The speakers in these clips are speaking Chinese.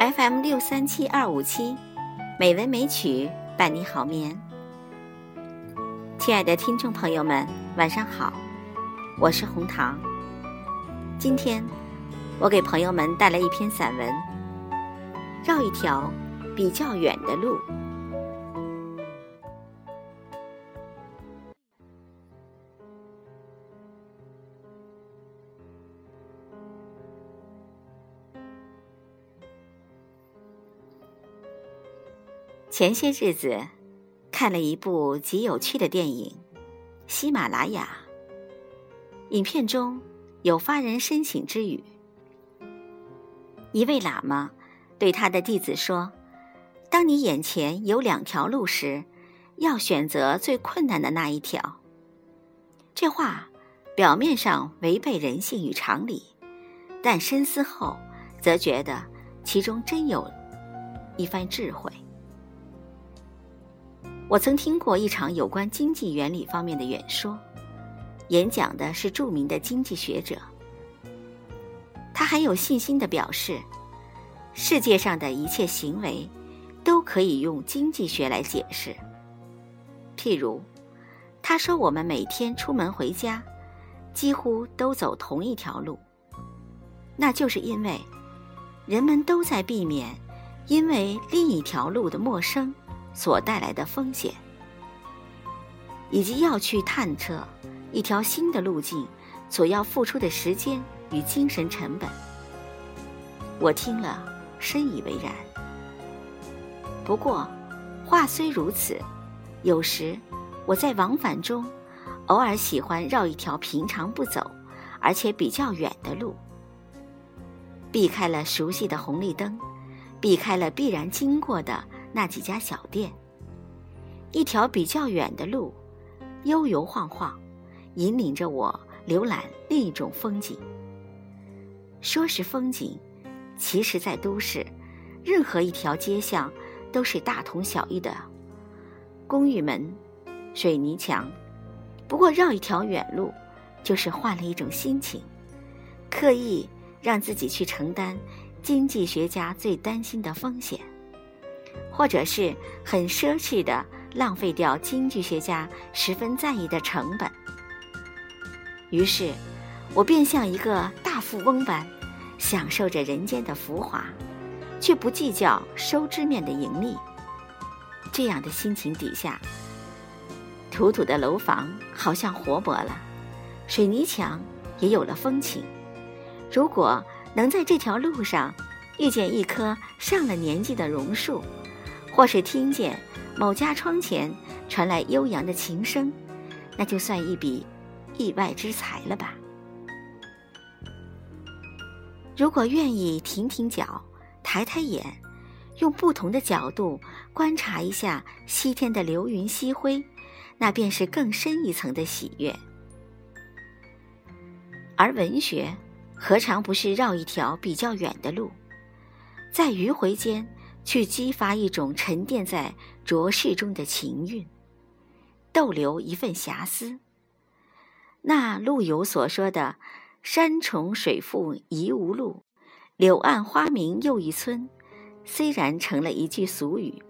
FM 六三七二五七，美文美曲伴你好眠。亲爱的听众朋友们，晚上好，我是红糖。今天我给朋友们带来一篇散文，《绕一条比较远的路》。前些日子，看了一部极有趣的电影《喜马拉雅》。影片中有发人深省之语。一位喇嘛对他的弟子说：“当你眼前有两条路时，要选择最困难的那一条。”这话表面上违背人性与常理，但深思后，则觉得其中真有一番智慧。我曾听过一场有关经济原理方面的演说，演讲的是著名的经济学者。他很有信心地表示，世界上的一切行为都可以用经济学来解释。譬如，他说我们每天出门回家，几乎都走同一条路，那就是因为人们都在避免因为另一条路的陌生。所带来的风险，以及要去探测一条新的路径所要付出的时间与精神成本，我听了深以为然。不过，话虽如此，有时我在往返中，偶尔喜欢绕一条平常不走，而且比较远的路，避开了熟悉的红绿灯，避开了必然经过的。那几家小店，一条比较远的路，悠悠晃晃，引领着我浏览另一种风景。说是风景，其实，在都市，任何一条街巷都是大同小异的公寓门、水泥墙。不过，绕一条远路，就是换了一种心情，刻意让自己去承担经济学家最担心的风险。或者是很奢侈的浪费掉经济学家十分在意的成本，于是，我便像一个大富翁般，享受着人间的浮华，却不计较收支面的盈利。这样的心情底下，土土的楼房好像活泼了，水泥墙也有了风情。如果能在这条路上遇见一棵上了年纪的榕树，或是听见某家窗前传来悠扬的琴声，那就算一笔意外之财了吧。如果愿意停停脚，抬抬眼，用不同的角度观察一下西天的流云夕辉，那便是更深一层的喜悦。而文学，何尝不是绕一条比较远的路，在迂回间？去激发一种沉淀在浊世中的情韵，逗留一份遐思。那陆游所说的“山重水复疑无路，柳暗花明又一村”，虽然成了一句俗语，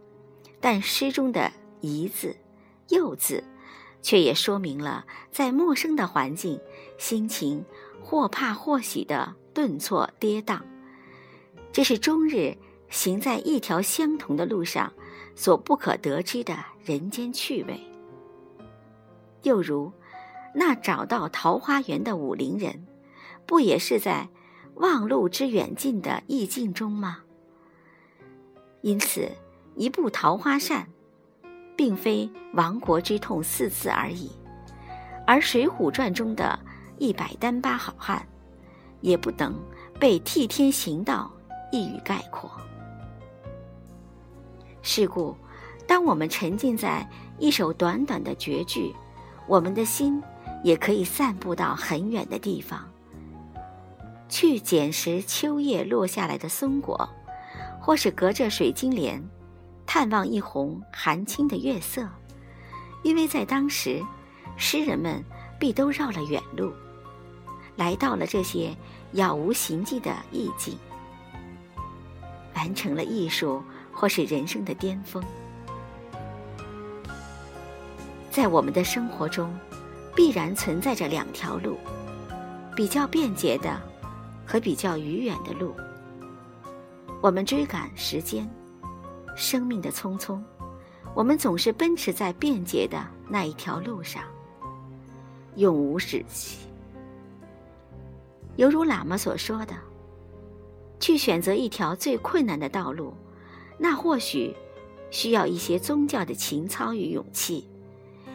但诗中的“疑”字、“又”字，却也说明了在陌生的环境，心情或怕或喜的顿挫跌宕。这是终日。行在一条相同的路上，所不可得知的人间趣味。又如，那找到桃花源的武陵人，不也是在望路之远近的意境中吗？因此，一部《桃花扇》，并非亡国之痛四字而已，而《水浒传》中的一百单八好汉，也不能被替天行道一语概括。是故，当我们沉浸在一首短短的绝句，我们的心也可以散步到很远的地方，去捡拾秋叶落下来的松果，或是隔着水晶帘，探望一泓含清的月色。因为在当时，诗人们必都绕了远路，来到了这些杳无形迹的意境。完成了艺术或是人生的巅峰。在我们的生活中，必然存在着两条路：比较便捷的和比较愉远的路。我们追赶时间、生命的匆匆，我们总是奔驰在便捷的那一条路上，永无止息。犹如喇嘛所说的：“去选择一条最困难的道路，那或许需要一些宗教的情操与勇气。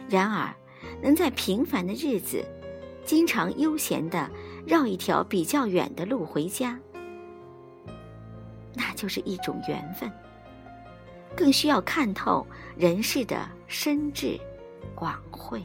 然而，能在平凡的日子，经常悠闲地绕一条比较远的路回家，那就是一种缘分。更需要看透人世的深挚、广惠。”